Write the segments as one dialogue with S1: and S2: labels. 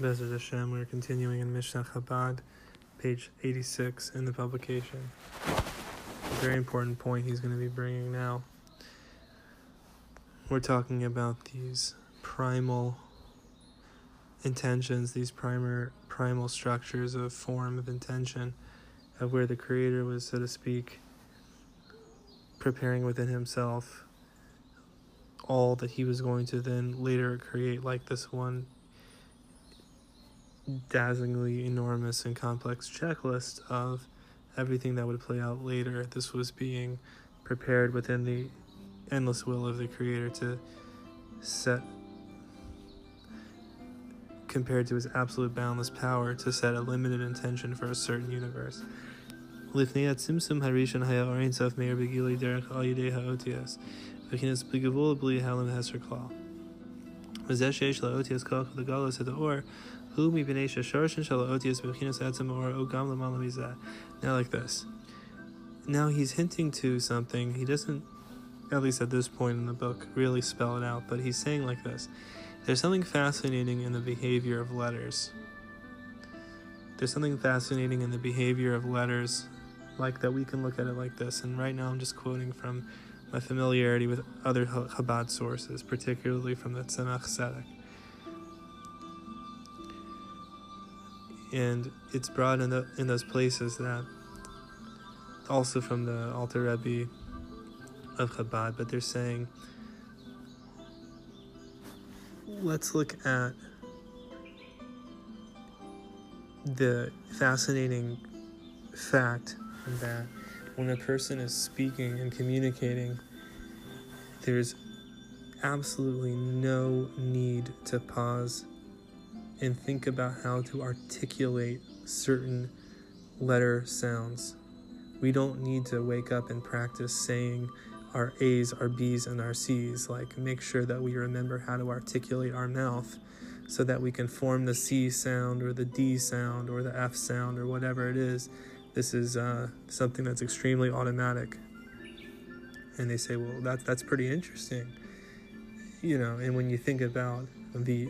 S1: Bezrat Hashem, we're continuing in Mishnah Chabad, page 86 in the publication. A very important point he's going to be bringing now. We're talking about these primal intentions, these primer, primal structures of form of intention, of where the Creator was, so to speak, preparing within himself all that he was going to then later create, like this one dazzlingly enormous and complex checklist of everything that would play out later. This was being prepared within the endless will of the Creator to set, compared to his absolute boundless power, to set a limited intention for a certain universe. לפני הצמצום הראשון היה אור אינסוף מאיר בגילוי דרך על ידי האותיאס, וכנס בלי גבול בלי הלם הסר כלל. At the or, or Now like this. Now he's hinting to something. He doesn't, at least at this point in the book, really spell it out, but he's saying like this. There's something fascinating in the behavior of letters. There's something fascinating in the behavior of letters like that we can look at it like this. And right now I'm just quoting from my familiarity with other Chabad sources, particularly from the Tzemach Tzedek. and it's brought in the in those places that also from the Alter Rebbe of Chabad, but they're saying let's look at the fascinating fact that when a person is speaking and communicating, there's absolutely no need to pause and think about how to articulate certain letter sounds. We don't need to wake up and practice saying our A's, our B's, and our C's. Like, make sure that we remember how to articulate our mouth so that we can form the C sound or the D sound or the F sound or whatever it is. This is uh, something that's extremely automatic. And they say, well, that, that's pretty interesting. You know, and when you think about the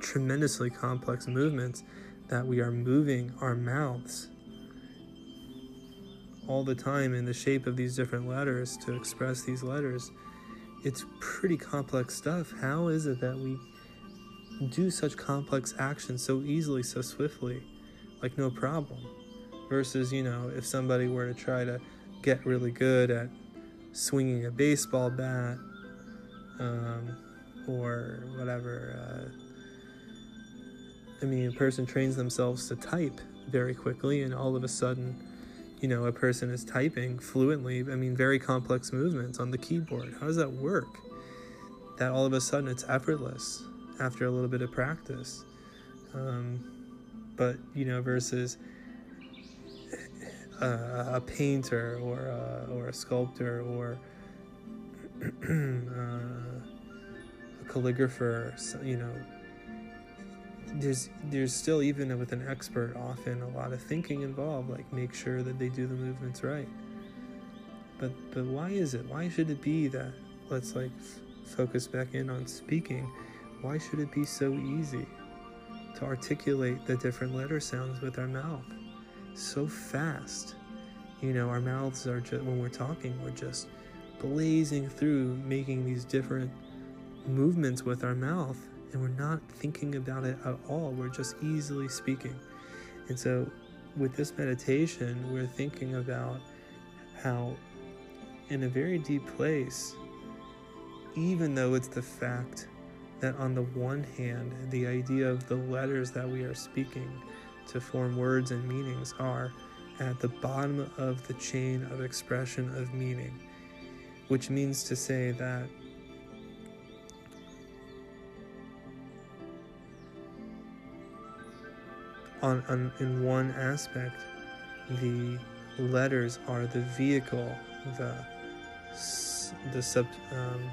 S1: tremendously complex movements that we are moving our mouths all the time in the shape of these different letters to express these letters. It's pretty complex stuff. How is it that we do such complex actions so easily, so swiftly, like no problem? Versus, you know, if somebody were to try to get really good at swinging a baseball bat um, or whatever. Uh, I mean, a person trains themselves to type very quickly, and all of a sudden, you know, a person is typing fluently. I mean, very complex movements on the keyboard. How does that work? That all of a sudden it's effortless after a little bit of practice. Um, but, you know, versus a, a painter or a, or a sculptor or uh, a calligrapher, you know, there's there's still even with an expert often a lot of thinking involved like make sure that they do the movements right. But but why is it why should it be that let's like f- focus back in on speaking why should it be so easy to articulate the different letter sounds with our mouth so fast you know our mouths are just when we're talking we're just blazing through making these different movements with our mouth and we're not thinking about it at all. We're just easily speaking. And so, with this meditation, we're thinking about how, in a very deep place, even though it's the fact that on the one hand, the idea of the letters that we are speaking to form words and meanings are at the bottom of the chain of expression of meaning, which means to say that on, on in one aspect, the letters are the vehicle, the the sub um,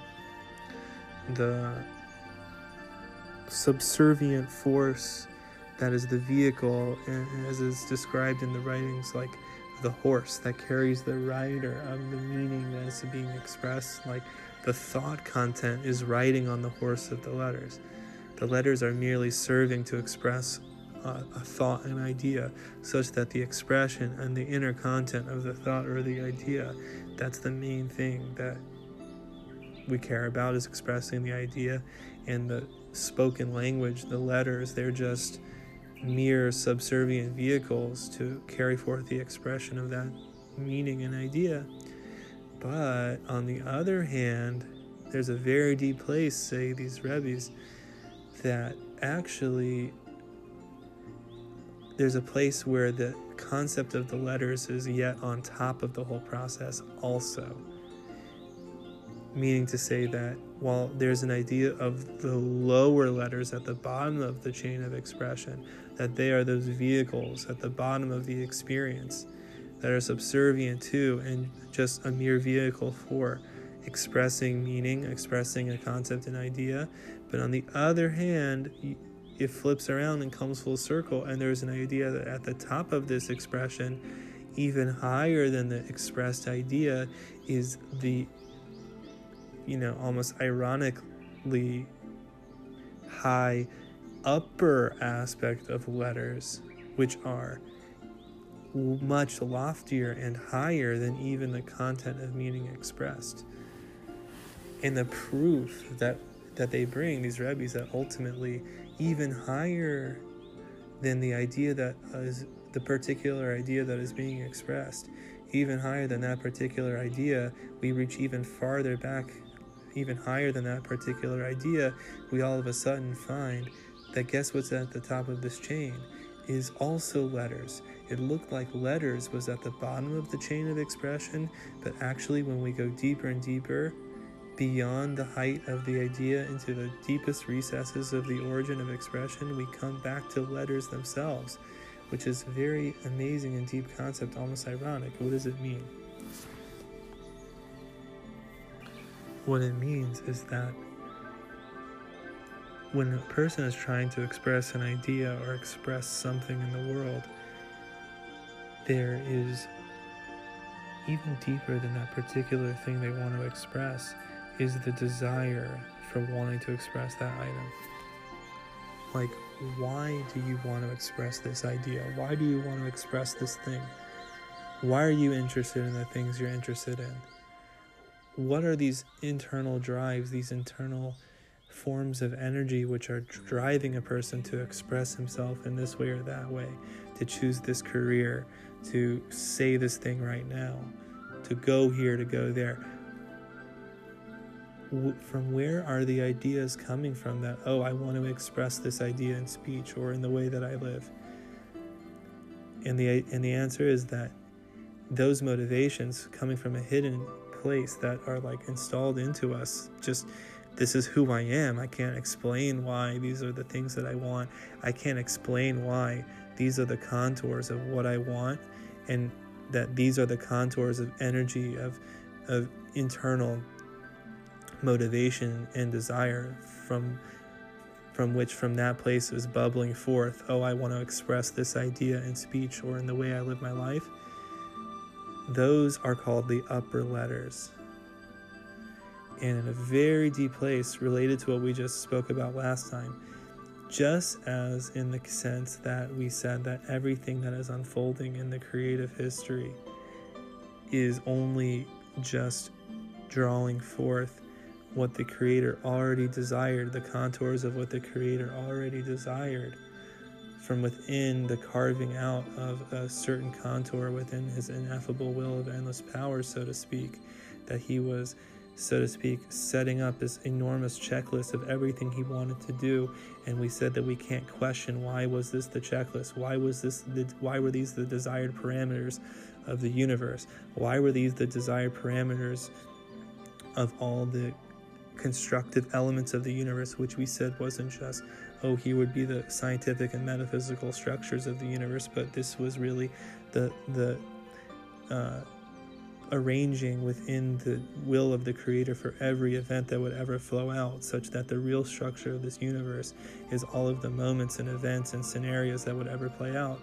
S1: the subservient force that is the vehicle, as is described in the writings, like the horse that carries the rider of the meaning that is being expressed, like the thought content is riding on the horse of the letters. The letters are merely serving to express a, a thought and idea, such that the expression and the inner content of the thought or the idea, that's the main thing that we care about is expressing the idea and the spoken language, the letters, they're just mere subservient vehicles to carry forth the expression of that meaning and idea. But on the other hand, there's a very deep place, say these Rebbe's, that actually there's a place where the concept of the letters is yet on top of the whole process, also. Meaning to say that while there's an idea of the lower letters at the bottom of the chain of expression, that they are those vehicles at the bottom of the experience that are subservient to and just a mere vehicle for expressing meaning, expressing a concept and idea. But on the other hand, it flips around and comes full circle, and there's an idea that at the top of this expression, even higher than the expressed idea, is the, you know, almost ironically high upper aspect of letters, which are much loftier and higher than even the content of meaning expressed. And the proof that that they bring these rabbis that ultimately even higher than the idea that is the particular idea that is being expressed even higher than that particular idea we reach even farther back even higher than that particular idea we all of a sudden find that guess what's at the top of this chain is also letters it looked like letters was at the bottom of the chain of expression but actually when we go deeper and deeper beyond the height of the idea into the deepest recesses of the origin of expression, we come back to letters themselves, which is a very amazing and deep concept, almost ironic. What does it mean? What it means is that when a person is trying to express an idea or express something in the world, there is even deeper than that particular thing they want to express is the desire for wanting to express that item. Like, why do you want to express this idea? Why do you want to express this thing? Why are you interested in the things you're interested in? What are these internal drives, these internal forms of energy which are driving a person to express himself in this way or that way, to choose this career, to say this thing right now, to go here, to go there? from where are the ideas coming from that oh i want to express this idea in speech or in the way that i live and the and the answer is that those motivations coming from a hidden place that are like installed into us just this is who i am. I can't explain why these are the things that i want. I can't explain why these are the contours of what i want and that these are the contours of energy of of internal motivation and desire from from which from that place is bubbling forth. Oh i want to express this idea in speech or in the way i live my life. Those are called the upper letters and in a very deep place related to what we just spoke about last time just as in the sense that we said that everything that is unfolding in the creative history is only just drawing forth what the Creator already desired, the contours of what the Creator already desired, from within the carving out of a certain contour within His ineffable will of endless power, so to speak, that He was, so to speak, setting up this enormous checklist of everything He wanted to do. And we said that we can't question why was this the checklist? Why was this the, why were these the desired parameters of the universe? Why were these the desired parameters of all the constructive elements of the universe, which we said wasn't just, oh, here would be the scientific and metaphysical structures of the universe, but this was really the the uh, arranging within the will of the creator for every event that would ever flow out, such that the real structure of this universe is all of the moments and events and scenarios that would ever play out.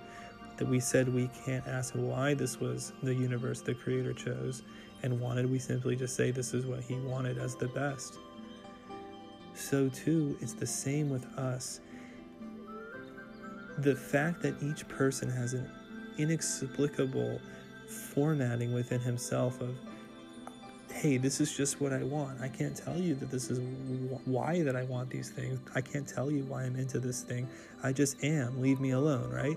S1: That we said we can't ask why this was the universe the creator chose and wanted. We simply just say this is what he wanted as the best. so too it's the same with us. The fact that each person has an inexplicable formatting within himself of hey this is just what i want. I can't tell you that this is why that i want these things. I can't tell you why i'm into this thing. I just am. Leave me alone right?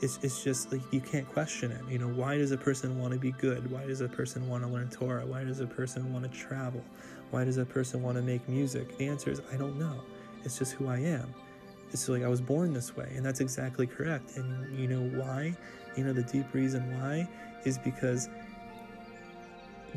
S1: It's, it's just like you can't question it. You know why does a person want to be good? Why does a person want to learn torah? Why does a person want to travel? Why does a person want to make music? The answer is i don't know. It's just who i am it's like i was born this way and that's exactly correct and you know why you know the deep reason why is because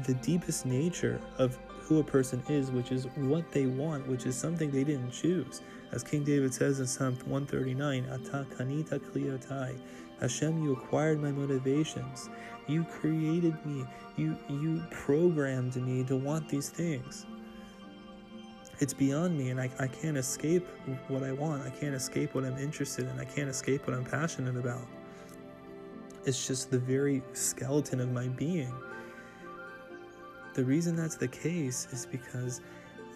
S1: the deepest nature of who a person is, which is what they want, which is something they didn't choose. As King David says in Psalm 139, Ata kanita kliotai, Hashem, you acquired my motivations. You created me. You you programmed me to want these things. It's beyond me, and I, I can't escape what I want. I can't escape what I'm interested in. I can't escape what I'm passionate about. It's just the very skeleton of my being. The reason that's the case is because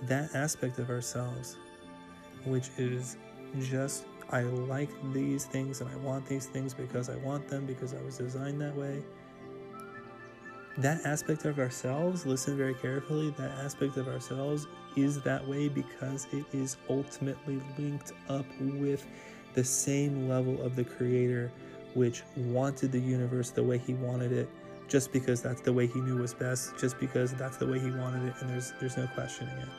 S1: that aspect of ourselves, which is just, I like these things and I want these things because I want them because I was designed that way. That aspect of ourselves, listen very carefully, that aspect of ourselves is that way because it is ultimately linked up with the same level of the Creator, which wanted the universe the way He wanted it just because that's the way he knew was best, just because that's the way he wanted it, and there's there's no questioning it.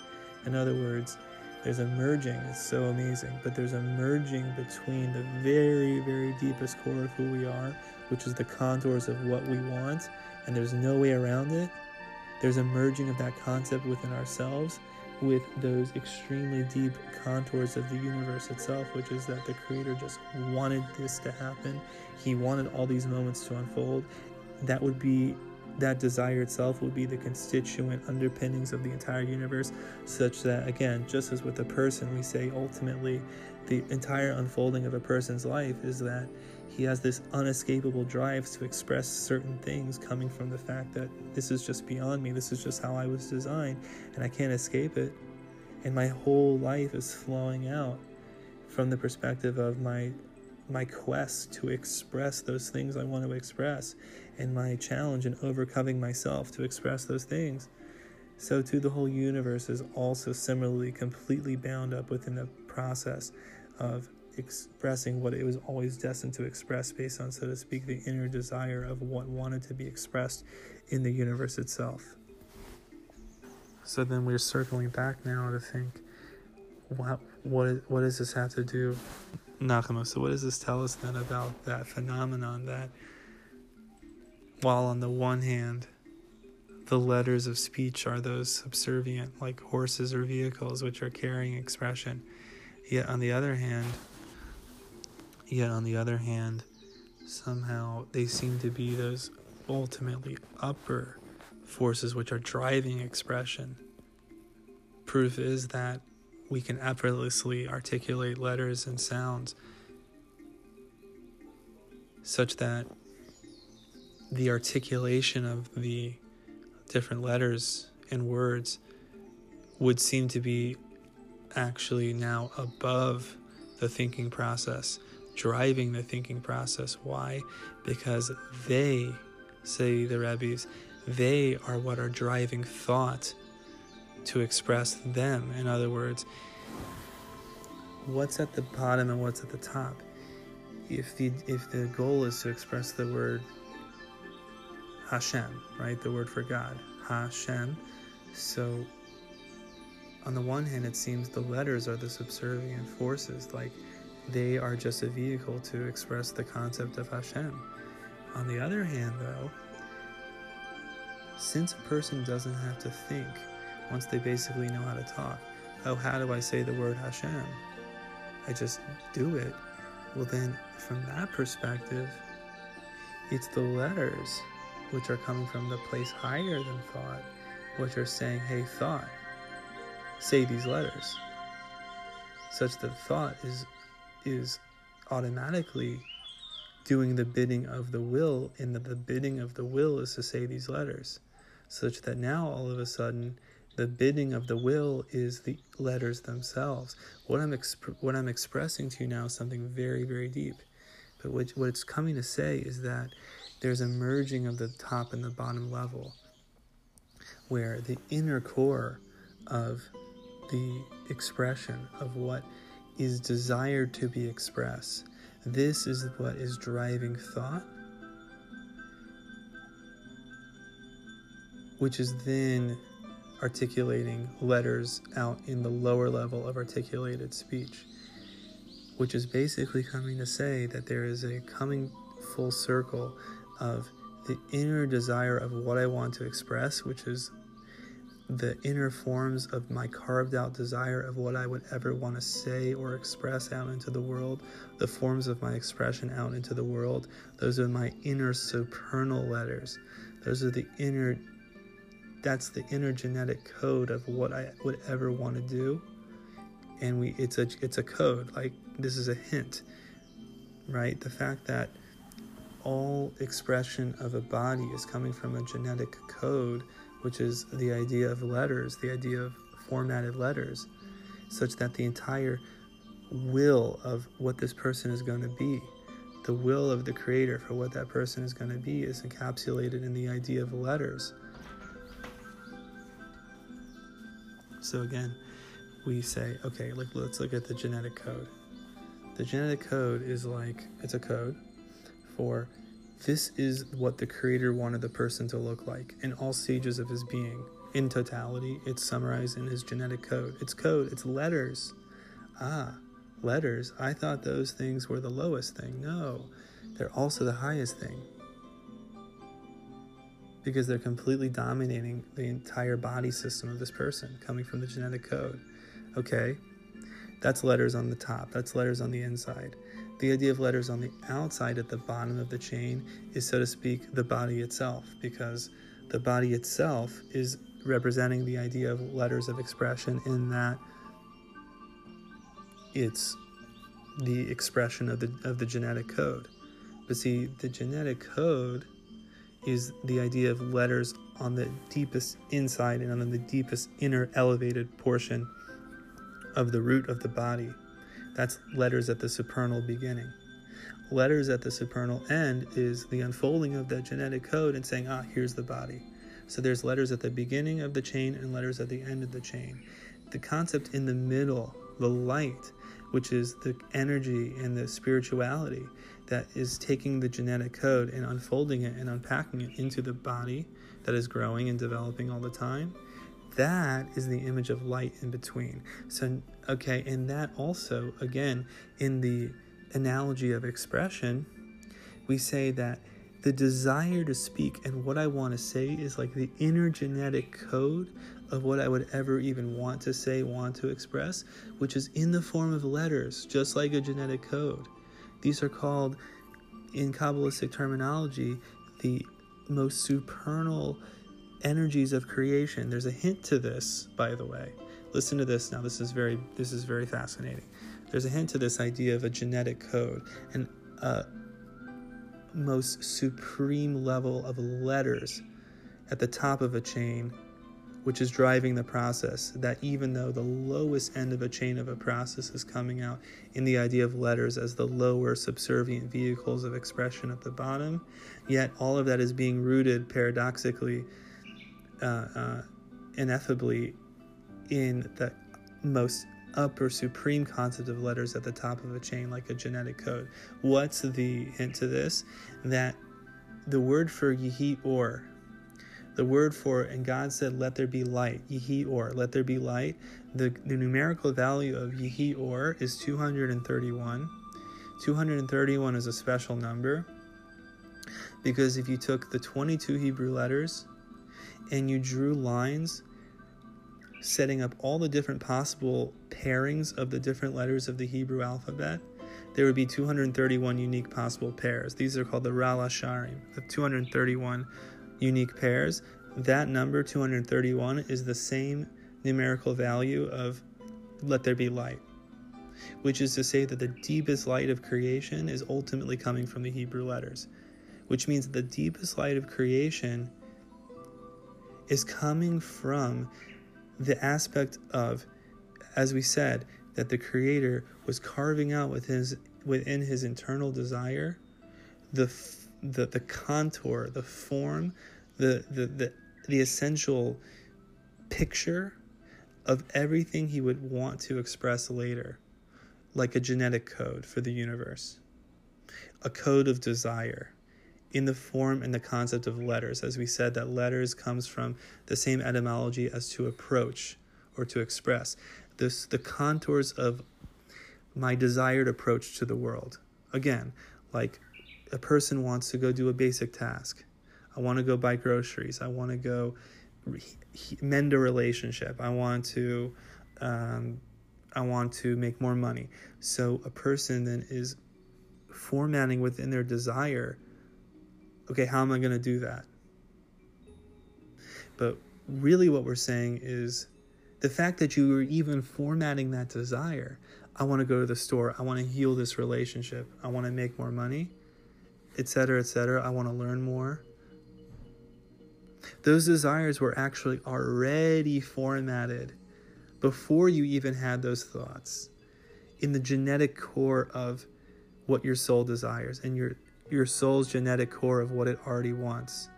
S1: In other words, there's a merging. It's so amazing, but there's a merging between the very, very deepest core of who we are, which is the contours of what we want, and there's no way around it. There's a merging of that concept within ourselves with those extremely deep contours of the universe itself, which is that the Creator just wanted this to happen. He wanted all these moments to unfold, that would be that desire itself would be the constituent underpinnings of the entire universe, such that, again, just as with a person, we say ultimately the entire unfolding of a person's life is that he has this unescapable drive to express certain things coming from the fact that this is just beyond me, this is just how I was designed, and I can't escape it. And my whole life is flowing out from the perspective of my my quest to express those things I want to express and my challenge in overcoming myself to express those things. So, too, the whole universe is also similarly completely bound up within the process of expressing what it was always destined to express, based on, so to speak, the inner desire of what wanted to be expressed in the universe itself. So, then we're circling back now to think what, what, what does this have to do Nakama. So, what does this tell us then about that phenomenon that, while on the one hand, the letters of speech are those subservient, like horses or vehicles, which are carrying expression, yet on the other hand, yet on the other hand, somehow they seem to be those ultimately upper forces which are driving expression. Proof is that we can effortlessly articulate letters and sounds such that the articulation of the different letters and words would seem to be actually now above the thinking process, driving the thinking process. Why? Because they, say the rabbis, they are what are driving thought to express them. In other words, what's at the bottom and what's at the top. If the if the goal is to express the word Hashem, right, the word for God, Hashem, so on the one hand, it seems the letters are the subservient forces, like they are just a vehicle to express the concept of Hashem. On the other hand, though, since a person doesn't have to think once they basically know how to talk. Oh, how do I say the word Hashem? I just do it. Well, then, from that perspective, it's the letters which are coming from the place higher than thought, which are saying, hey, thought, say these letters. Such that thought is is automatically doing the bidding of the will, and that the bidding of the will is to say these letters, such that now all of a sudden The bidding of the will is the letters themselves. What I'm exp- what I'm expressing to you now is something very very deep. But what, what it's coming to say is that there's a merging of the top and the bottom level, where the inner core of the expression of what is desired to be expressed. This is what is driving thought, which is then articulating letters out in the lower level of articulated speech, which is basically coming to say that there is a coming full circle of the inner desire of what I want to express, which is the inner forms of my carved out desire of what I would ever want to say or express out into the world, the forms of my expression out into the world, those are my inner supernal letters. Those are the inner, that's the inner genetic code of what I would ever want to do. And we, it's a, it's a code. Like this is a hint, right? The fact that all expression of a body is coming from a genetic code which is the idea of letters, the idea of formatted letters, such that the entire will of what this person is going to be, the will of the creator for what that person is going to be, is encapsulated in the idea of letters. So again, we say, okay, like let's look at the genetic code. The genetic code is like it's a code for this is what the Creator wanted the person to look like in all stages of his being. In totality, it's summarized in his genetic code. It's code, it's letters. Ah, letters. I thought those things were the lowest thing. No, they're also the highest thing. Because they're completely dominating the entire body system of this person coming from the genetic code. Okay, that's letters on the top, that's letters on the inside. The idea of letters on the outside at the bottom of the chain is, so to speak, the body itself, because the body itself is representing the idea of letters of expression in that it's the expression of the of the genetic code. But see, the genetic code is the idea of letters on the deepest inside and on the deepest inner elevated portion of the root of the body. That's letters at the supernal beginning. Letters at the supernal end is the unfolding of that genetic code and saying, ah, here's the body. So there's letters at the beginning of the chain and letters at the end of the chain. The concept in the middle, the light, which is the energy and the spirituality that is taking the genetic code and unfolding it and unpacking it into the body that is growing and developing all the time that is the image of light in between. So, okay, and that also, again, in the analogy of expression, we say that the desire to speak and what I want to say is like the inner genetic code of what I would ever even want to say, want to express, which is in the form of letters, just like a genetic code. These are called, in Kabbalistic terminology, the most supernal energies of creation. There's a hint to this, by the way. Listen to this now. This is very this is very fascinating. There's a hint to this idea of a genetic code and a uh, most supreme level of letters at the top of a chain which is driving the process. That even though the lowest end of a chain of a process is coming out in the idea of letters as the lower subservient vehicles of expression at the bottom, yet all of that is being rooted paradoxically uh, uh, ineffably in the most upper supreme concept of letters at the top of a chain, like a genetic code. What's the hint to this? That the word for Yehi Or, the word for, and God said, let there be light, Yehi Or, let there be light. The, the numerical value of Yehi Or is 231. 231 is a special number because if you took the 22 Hebrew letters and you drew lines setting up all the different possible pairings of the different letters of the Hebrew alphabet, there would be 231 unique possible pairs. These are called the Rala Shearim, the 231 unique pairs. That number, 231, is the same numerical value of let there be light, which is to say that the deepest light of creation is ultimately coming from the Hebrew letters, which means the deepest light of creation is coming from the aspect of, as we said, that the Creator was carving out with his, within his internal desire the, the, the contour, the form, the, the, the, the essential picture of everything he would want to express later, like a genetic code for the universe, a code of desire in the form and the concept of letters. As we said, that letters comes from the same etymology as to approach or to express. This the contours of my desired approach to the world. Again, like a person wants to go do a basic task. I want to go buy groceries. I want to go mend a relationship. I want to um, I want to make more money. So a person then is formatting within their desire okay, how am I going to do that? But really, what we're saying is the fact that you are even formatting that desire. I want to go to the store. I want to heal this relationship. I want to make more money, etc., etc. I want to learn more. Those desires were actually already formatted before you even had those thoughts in the genetic core of what your soul desires and your your soul's genetic core of what it already wants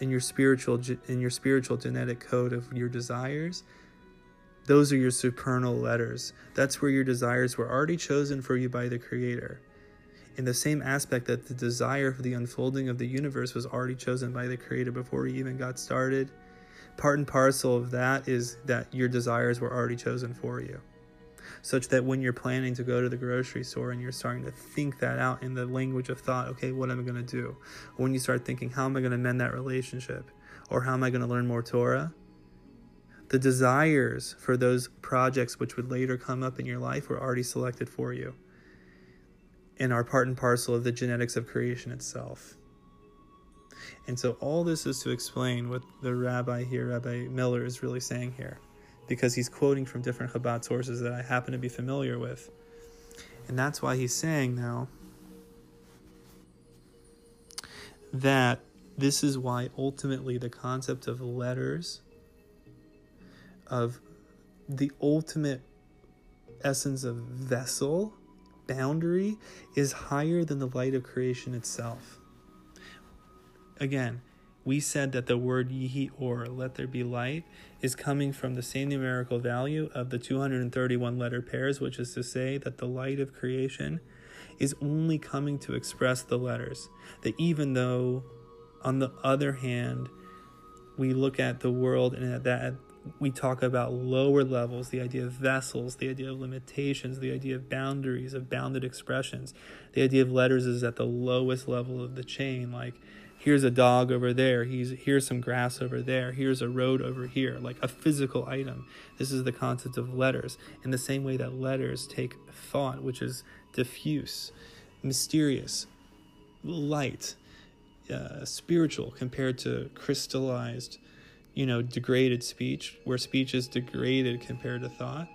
S1: in your spiritual in your spiritual genetic code of your desires those are your supernal letters. That's where your desires were already chosen for you by the creator. In the same aspect that the desire for the unfolding of the universe was already chosen by the creator before he even got started part and parcel of that is that your desires were already chosen for you such that when you're planning to go to the grocery store and you're starting to think that out in the language of thought, okay, what am I going to do? When you start thinking, how am I going to mend that relationship? Or how am I going to learn more Torah? The desires for those projects which would later come up in your life were already selected for you and are part and parcel of the genetics of creation itself. And so, all this is to explain what the rabbi here, Rabbi Miller, is really saying here because he's quoting from different Chabad sources that I happen to be familiar with. And that's why he's saying now that this is why ultimately the concept of letters, of the ultimate essence of vessel, boundary, is higher than the light of creation itself. Again, we said that the word yehi or let there be light is coming from the same numerical value of the 231 letter pairs, which is to say that the light of creation is only coming to express the letters. That even though, on the other hand, we look at the world and at that we talk about lower levels, the idea of vessels, the idea of limitations, the idea of boundaries, of bounded expressions. The idea of letters is at the lowest level of the chain, like here's a dog over there he's here's some grass over there here's a road over here like a physical item this is the concept of letters in the same way that letters take thought which is diffuse mysterious light uh, spiritual compared to crystallized you know degraded speech where speech is degraded compared to thought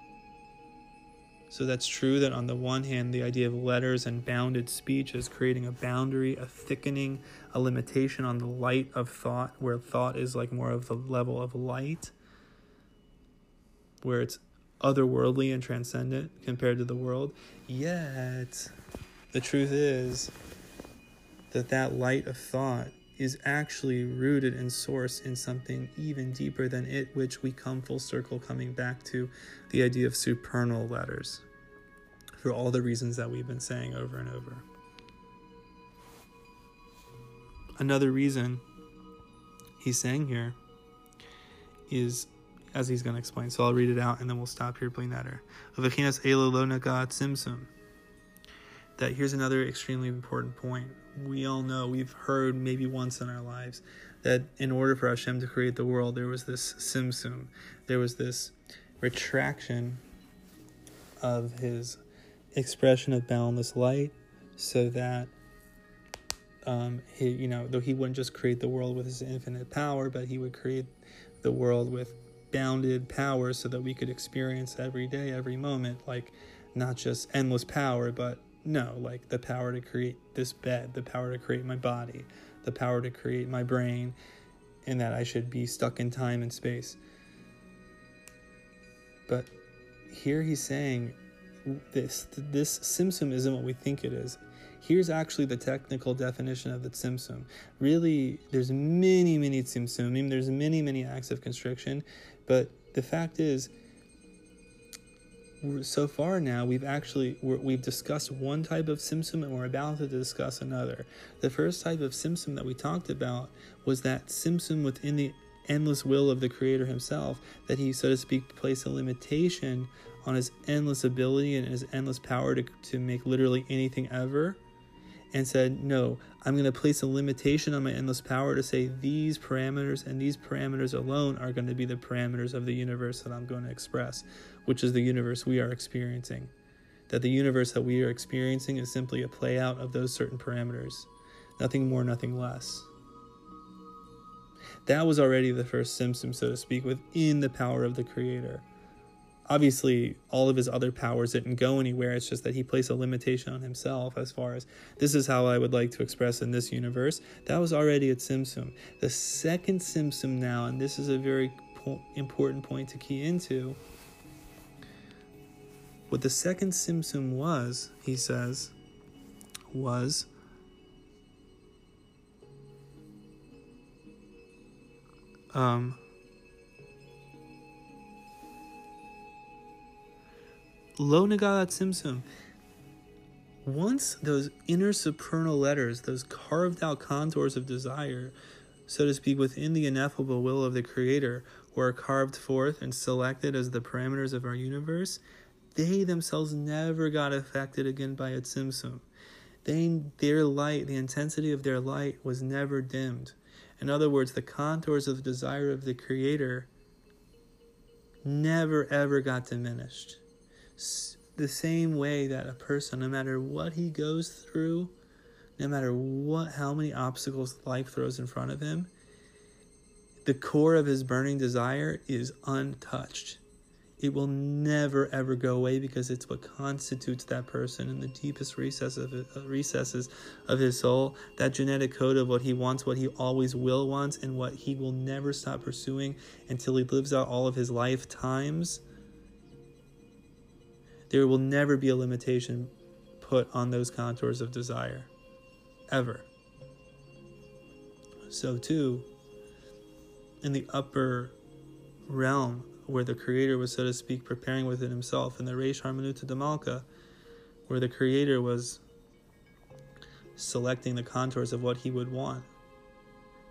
S1: so that's true that on the one hand, the idea of letters and bounded speech is creating a boundary, a thickening, a limitation on the light of thought, where thought is like more of the level of light, where it's otherworldly and transcendent compared to the world. Yet, the truth is that that light of thought is actually rooted and sourced in something even deeper than it, which we come full circle coming back to the idea of supernal letters for all the reasons that we've been saying over and over. Another reason he's saying here is as he's going to explain. So I'll read it out and then we'll stop here playing that. tzimtzum. That here's another extremely important point. We all know, we've heard maybe once in our lives, that in order for Hashem to create the world, there was this tzimtzum, there was this retraction of his expression of boundless light, so that um, he, you know, though he wouldn't just create the world with his infinite power, but he would create the world with bounded power, so that we could experience every day, every moment, like not just endless power, but no, like the power to create this bed, the power to create my body, the power to create my brain, and that I should be stuck in time and space. But here he's saying this this Tzimtzum isn't what we think it is. Here's actually the technical definition of the Tzimtzum. Really, there's many, many Tzimtzumim, there's many, many acts of constriction, but the fact is, so far now we've actually we have discussed one type of Tzimtzum and we're about to discuss another. The first type of Tzimtzum that we talked about was that Tzimtzum within the endless will of the Creator Himself, that He, so to speak, placed a limitation on His endless ability and His endless power to, to make literally anything ever, and said, No, I'm going to place a limitation on my endless power to say these parameters and these parameters alone are going to be the parameters of the universe that I'm going to express, which is the universe we are experiencing. That the universe that we are experiencing is simply a play out of those certain parameters. Nothing more, nothing less. That was already the first tzimtzum, so to speak, within the power of the Creator. Obviously, all of his other powers didn't go anywhere. It's just that he placed a limitation on himself as far as this is how I would like to express in this universe. That was already a Tzimtzum. The second Tzimtzum now, and this is a very po- important point to key into, what the second Tzimtzum was, he says, was um, Lo Nagalat Tzimtzum. Once those inner supernal letters, those carved out contours of desire, so to speak, within the ineffable will of the Creator, were carved forth and selected as the parameters of our universe, they themselves never got affected again by its tzimtzum. They, their light, the intensity of their light was never dimmed. In other words, the contours of the desire of the Creator never ever got diminished. The same way that a person, no matter what he goes through, no matter what how many obstacles life throws in front of him, the core of his burning desire is untouched. It will never ever go away because it's what constitutes that person in the deepest recess of uh, recesses of his soul. That genetic code of what he wants, what he always will want, and what he will never stop pursuing until he lives out all of his lifetimes. There will never be a limitation put on those contours of desire, ever. So too, in the upper realm where the Creator was, so to speak, preparing within himself, in the Reish Harmanuta Damalka, where the Creator was selecting the contours of what he would want.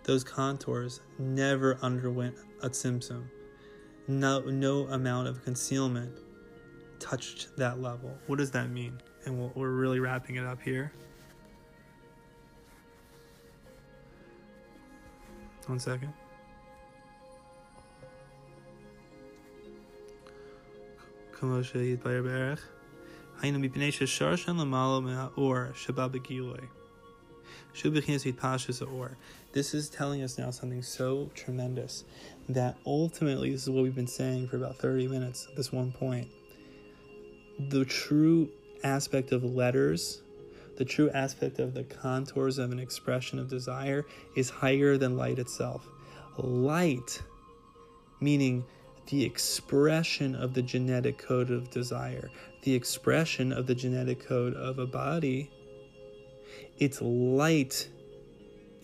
S1: Those contours never underwent a. No, no amount of concealment touched that level. What does that mean? And we we are really wrapping it up here. One second. כמו שיתבהר בערך, היינו מפני ששרשן למעלה מהאור שבא בגילוי. This is telling us now something so tremendous that ultimately, this is what we've been saying for about 30 minutes at this one point. The true aspect of letters, the true aspect of the contours of an expression of desire, is higher than light itself. Light, meaning the expression of the genetic code of desire, the expression of the genetic code of a body, its light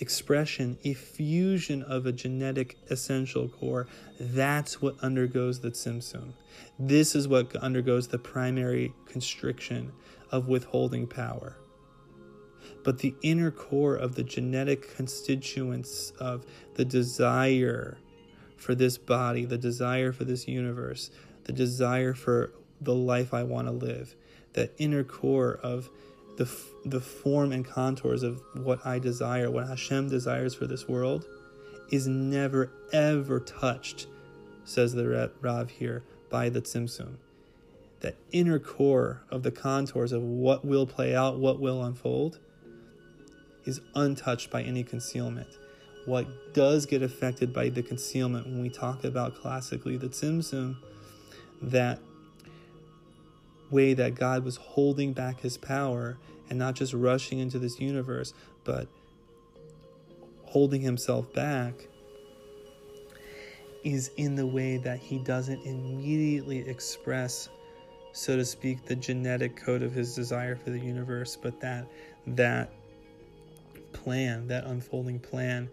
S1: expression, effusion of a genetic essential core, that's what undergoes the tzimtzum. This is what undergoes the primary constriction of withholding power. But the inner core of the genetic constituents of the desire, for this body, the desire for this universe, the desire for the life I want to live, that inner core of the, the form and contours of what I desire, what Hashem desires for this world, is never ever touched, says the Rav here, by the Tzimtzum. That inner core of the contours of what will play out, what will unfold, is untouched by any concealment what does get affected by the concealment when we talk about classically the tzimtzum, that way that God was holding back his power and not just rushing into this universe, but holding himself back. is in the way that he doesn't immediately express so to speak the genetic code of his desire for the universe but that that plan that unfolding plan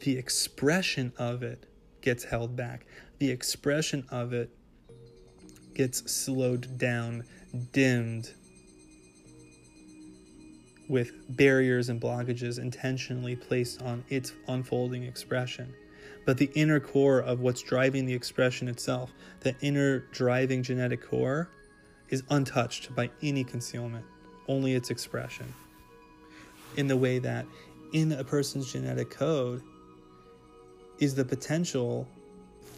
S1: the expression of it gets held back the expression of it gets slowed down dimmed with barriers and blockages intentionally placed on its unfolding expression but the inner core of what's driving the expression itself, the inner driving genetic core, is untouched by any concealment, only its expression. In the way that in a person's genetic code is the potential,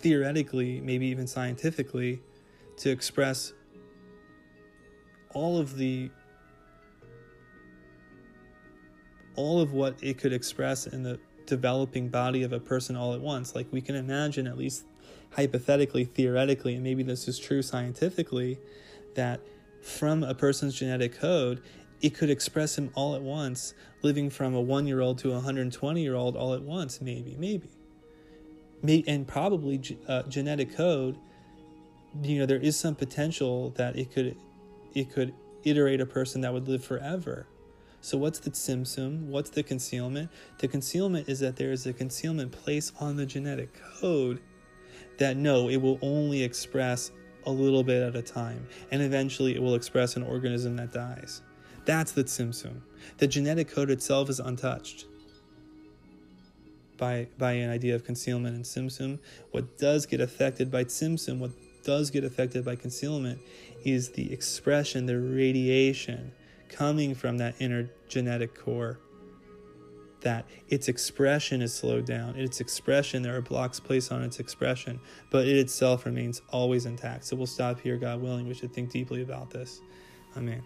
S1: theoretically, maybe even scientifically, to express all of the all of what it could express in the developing body of a person all at once. Like we can imagine, at least hypothetically, theoretically, and maybe this is true scientifically, that from a person's genetic code, it could express him all at once, living from a one year old to a 120 year old all at once, maybe, maybe. And probably uh, genetic code, you know, there is some potential that it could, it could iterate a person that would live forever so, what's the tzimtzum? What's the concealment? The concealment is that there is a concealment placed on the genetic code that no, it will only express a little bit at a time, and eventually it will express an organism that dies. That's the tzimtzum. The genetic code itself is untouched by, by an idea of concealment and tzimtzum. What does get affected by tzimtzum, what does get affected by concealment, is the expression, the radiation coming from that inner genetic core. That its expression is slowed down. Its expression, there are blocks placed on its expression, but it itself remains always intact. So we'll stop here, God willing. We should think deeply about this. Amen.